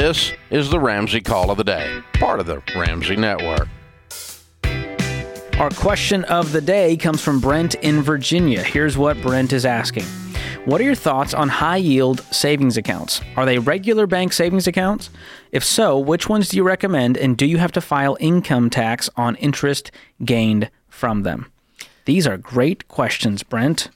This is the Ramsey Call of the Day, part of the Ramsey Network. Our question of the day comes from Brent in Virginia. Here's what Brent is asking What are your thoughts on high yield savings accounts? Are they regular bank savings accounts? If so, which ones do you recommend, and do you have to file income tax on interest gained from them? These are great questions, Brent.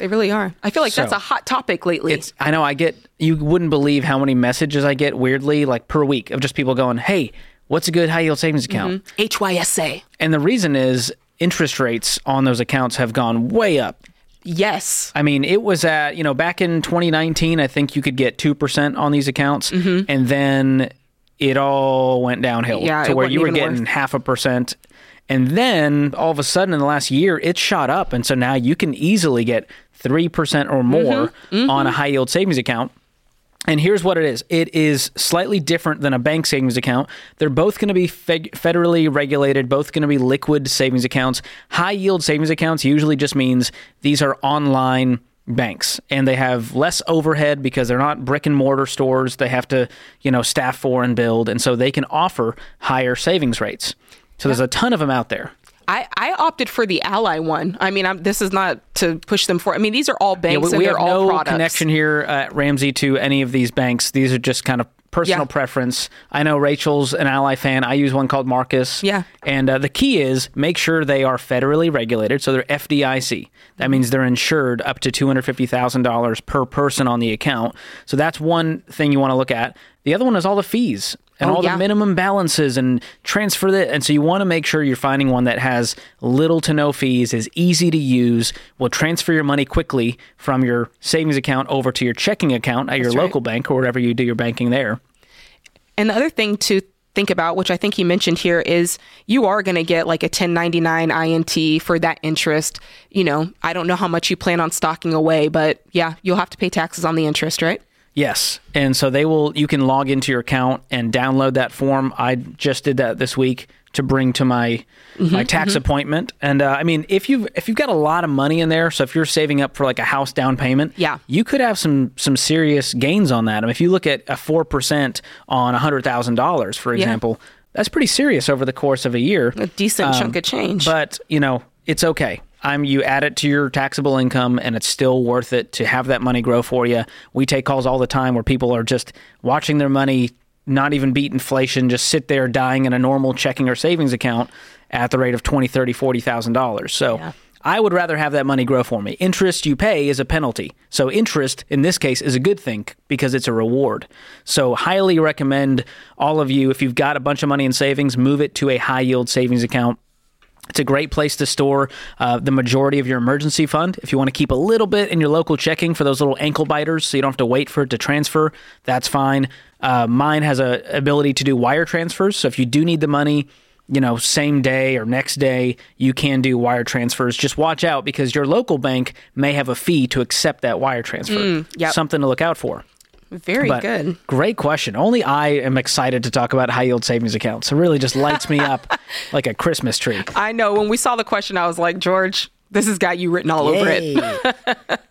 They really are. I feel like So, that's a hot topic lately. It's I know I get you wouldn't believe how many messages I get weirdly like per week of just people going, "Hey, what's a good high yield savings account?" HYSA. And the reason is interest rates on those accounts have gone way up. Yes. I mean, it was at, you know, back in 2019, I think you could get 2% on these accounts. And then it all went downhill Mm-hmm. Yeah, to where you were getting worth- half a percent. And then all of a sudden in the last year, it shot up. And so now you can easily get 3% or more Mm-hmm. on a high yield savings account. And here's what it is it is slightly different than a bank savings account. They're both going to be fed- federally regulated, both going to be liquid savings accounts. High yield savings accounts usually just means these are online banks and they have less overhead because they're not brick and mortar stores they have to you know staff for and build and so they can offer higher savings rates so there's a ton of them out there I, I opted for the Ally one. I mean, I'm, this is not to push them for. I mean, these are all Yeah, banks we, and we they're have all no products. connection here at Ramsey to any of these banks. These are just kind of personal Yeah. preference. I know Rachel's an Ally fan. I use one called Marcus. Yeah. And uh, the key is make sure they are federally regulated. So they're FDIC. That means they're insured up to $250,000 per person on the account. So that's one thing you want to look at. The other one is all the fees and Oh, all yeah. the minimum balances and transfer that. And so you want to make sure you're finding one that has little to no fees, is easy to use, will transfer your money quickly from your savings account over to your checking account at your right. local bank or wherever you do your banking there. And the other thing to think about, which I think he mentioned here, is you are going to get like a 1099 INT for that interest. You know, I don't know how much you plan on stocking away, but yeah, you'll have to pay taxes on the interest, right? Yes. And so they will you can log into your account and download that form. I just did that this week to bring to my Mm-hmm, my tax appointment. And uh, I mean, if you've if you've got a lot of money in there, so if you're saving up for like a house down payment, Yeah. you could have some some serious gains on that. I mean, if you look at a 4% on $100,000, for example, that's pretty serious over the course of a year. A decent chunk of change. But you know, it's okay. I'm you add it to your taxable income, and it's still worth it to have that money grow for you. We take calls all the time where people are just watching their money not even beat inflation, just sit there dying in a normal checking or savings account at the rate of twenty, thirty, forty thousand dollars. So. Yeah. I would rather have that money grow for me. Interest you pay is a penalty. So interest in this case is a good thing because it's a reward. So highly recommend all of you if you've got a bunch of money in savings, move it to a high yield savings account. It's a great place to store uh, the majority of your emergency fund. If you want to keep a little bit in your local checking for those little ankle biters, so you don't have to wait for it to transfer, that's fine. Uh, mine has a ability to do wire transfers, so if you do need the money, you know, same day or next day, you can do wire transfers. Just watch out because your local bank may have a fee to accept that wire transfer. yep. Something to look out for. Very But good. Great question. Only I am excited to talk about high yield savings accounts. It really just lights me up like a Christmas tree. I know. When we saw the question, I was like, George, this has got you written all over it.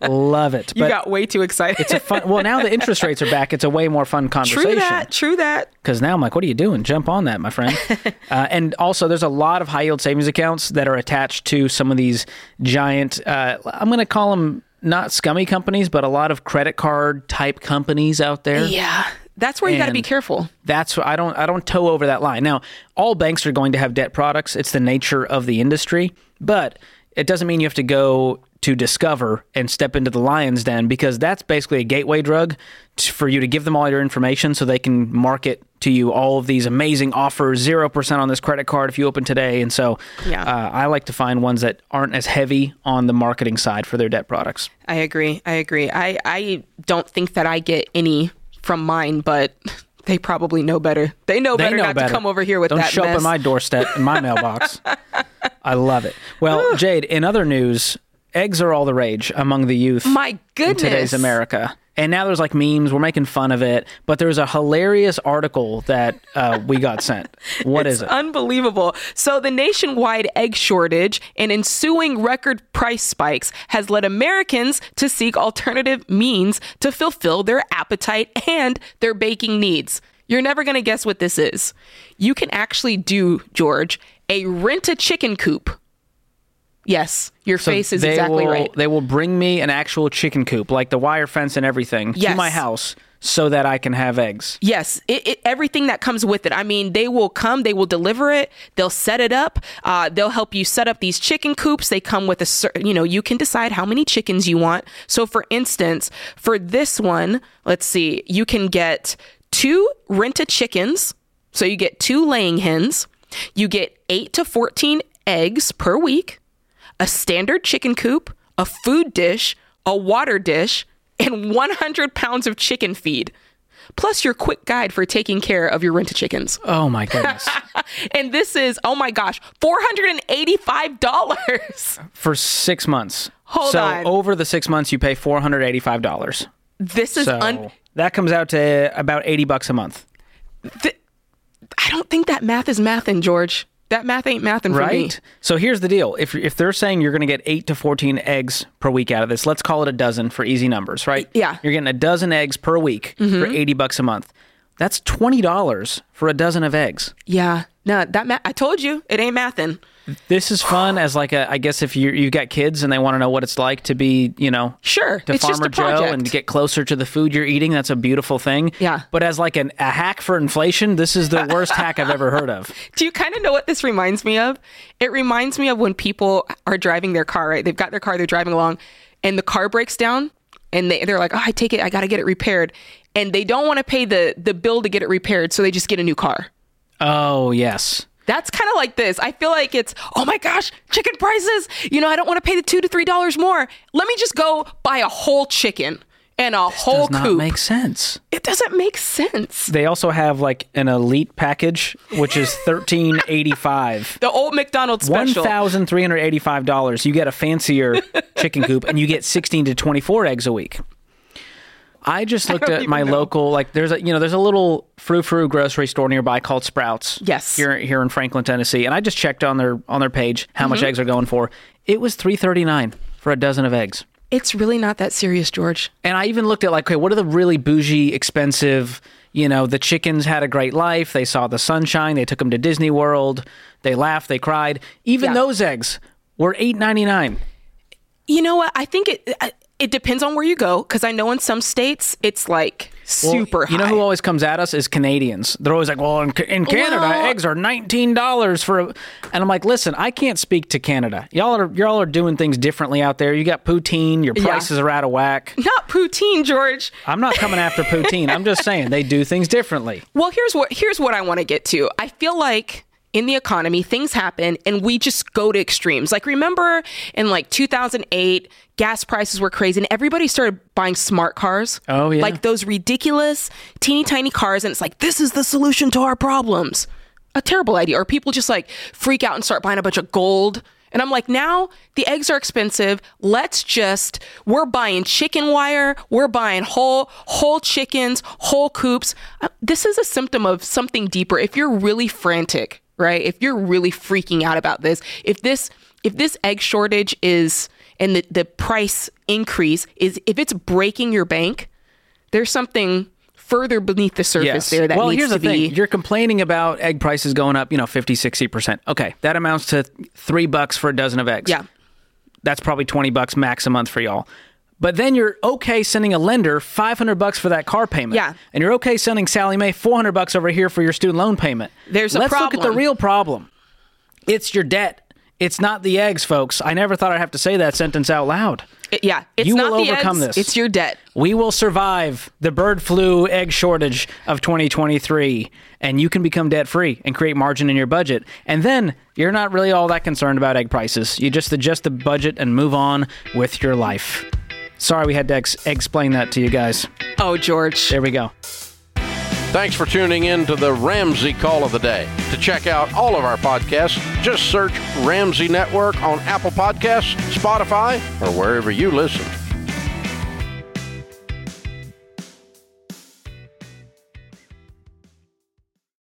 Love it. You got way too excited. it's a fun. Well, now the interest rates are back. It's a way more fun conversation. true that. True that. Because now I'm like, what are you doing? Jump on that, my friend. uh, and also, there's a lot of high yield savings accounts that are attached to some of these giant. Uh, I'm going to call them not scummy companies, but a lot of credit card type companies out there. Yeah. That's where you got to be careful. That's I don't I don't toe over that line. Now, all banks are going to have debt products. It's the nature of the industry, but it doesn't mean you have to go to Discover and step into the lion's den because that's basically a gateway drug t- for you to give them all your information so they can market to you all of these amazing offers, 0% on this credit card if you open today. And so Yeah. uh, I like to find ones that aren't as heavy on the marketing side for their debt products. I agree. I agree. I, I don't think that I get any from mine, but they probably know better. They know They better know not better. to come over here with Don't that show mess. up at my doorstep in my mailbox. I love it. Well, Jade, in other news, eggs are all the rage among the youth my in today's America. And now there's like memes. We're making fun of it, but there's a hilarious article that uh, we got sent. What is it? Unbelievable. So, the nationwide egg shortage and ensuing record price spikes has led Americans to seek alternative means to fulfill their appetite and their baking needs. You're never going to guess what this is. You can actually do, George, a rent a chicken coop. Yes, your So face is exactly will, right. They will bring me an actual chicken coop, like the wire fence and everything, to my house so that I can have eggs. Yes, it, it, everything that comes with it. I mean, they will come, they will deliver it, they'll set it up, uh, they'll help you set up these chicken coops. They come with a certain, you know, you can decide how many chickens you want. So, for instance, for this one, let's see, you can get two rented chickens. So, you get two laying hens, you get eight to 14 eggs per week, a standard chicken coop, a food dish, a water dish, and 100 pounds of chicken feed. Plus your quick guide for taking care of your rented chickens. Oh my goodness. And this is, oh my gosh, $485. For six months. Hold so on. over the six months, you pay four hundred eighty-five dollars. This is So un- that comes out to about eighty bucks a month, th- I don't think that math is mathin', George. That math ain't mathin' for me. right? So here's the deal: if if they're saying you're going to get eight to fourteen eggs per week out of this, let's call it a dozen for easy numbers, right? Yeah. Mm-hmm. You're getting a dozen eggs per week for eighty bucks a month. That's twenty dollars for a dozen of eggs. Yeah. No, that math, I told you, it ain't mathin'. This is fun as like a I guess if you you've got kids and they want to know what it's like to be, you know, Sure. to it's Farmer Joe and get closer to the food you're eating, that's a beautiful thing. Yeah. But as like an, a hack for inflation, this is the worst hack I've ever heard of. Do you kind of know what this reminds me of? It reminds me of when people are driving their car, right? They've got their car, they're driving along, and the car breaks down, and they, they're like, oh, I take it, I got to get it repaired. And they don't want to pay the, the bill to get it repaired, so they just get a new car. Oh yes. That's kind of like this. I feel like it's, oh my gosh, chicken prices. You know, I don't want to pay the two to three dollars more. Let me just go buy a whole chicken and a whole Does not coop. make sense. it doesn't make sense. They also have like an elite package, which is thirteen eighty five. The old McDonald's special. thousand three hundred eighty five dollars. You get a fancier chicken coop, and you get sixteen to twenty four eggs a week. I just looked don't at my know. local like there's a you know there's a little frou frou grocery store nearby called Sprouts. Yes. Here here in Franklin, Tennessee, and I just checked on their on their page how Mm-hmm. much eggs are going for. It was three thirty nine for a dozen of eggs. It's really not that serious, George. And I even looked at like, okay, what are the really bougie, expensive? You know, the chickens had a great life. They saw the sunshine. They took them to Disney World. They laughed. They cried. Even Yeah. those eggs were eight ninety nine. You know what? I think it I- it depends on where you go because I know in some states it's like super high. You know who always comes at us is Canadians. They're always like, "Well, in, in Canada, Well- eggs are nineteen dollars for," a, and I'm like, "Listen, I can't speak to Canada. Y'all are y'all are doing things differently out there. You got poutine. Your Yeah. prices are out of whack. not poutine, George. I'm not coming after poutine. I'm just saying they do things differently. Well, here's what here's what I want to get to. I feel like in the economy, things happen and we just go to extremes. Like remember in like 2008, gas prices were crazy and everybody started buying smart cars. Oh, yeah. Like those ridiculous teeny tiny cars and it's like this is the solution to our problems. A terrible idea. Or people just like freak out and start buying a bunch of gold. And I'm like, now the eggs are expensive. Let's just we're buying chicken wire, we're buying whole whole chickens, whole coops. Uh, This is a symptom of something deeper. If you're really frantic, right? If you're really freaking out about this, if this if this egg shortage is and the, the price increase is if it's breaking your bank, there's something further beneath the surface there that needs to be. well, needs here's to the be thing. You're complaining about egg prices going up, you know, 50, 60%. Okay, that amounts to three bucks for a dozen of eggs. yeah. That's probably 20 bucks max a month for y'all. But then you're okay sending a lender 500 bucks for that car payment. Yeah. And you're okay sending Sallie Mae 400 bucks over here for your student loan payment. There's a Let's look at the real problem. It's your debt. It's not the eggs, folks. I never thought I'd have to say that sentence out loud. It- yeah, it's You not will the overcome eggs, this. It's your debt. We will survive the bird flu egg shortage of 2023, and you can become debt free and create margin in your budget. And then you're not really all that concerned about egg prices. You just adjust the budget and move on with your life. Sorry, we had to ex- explain that to you guys. Oh, George. There we go. Thanks for tuning in to the Ramsey Call of the Day. To check out all of our podcasts, just search Ramsey Network on Apple Podcasts, Spotify, or wherever you listen.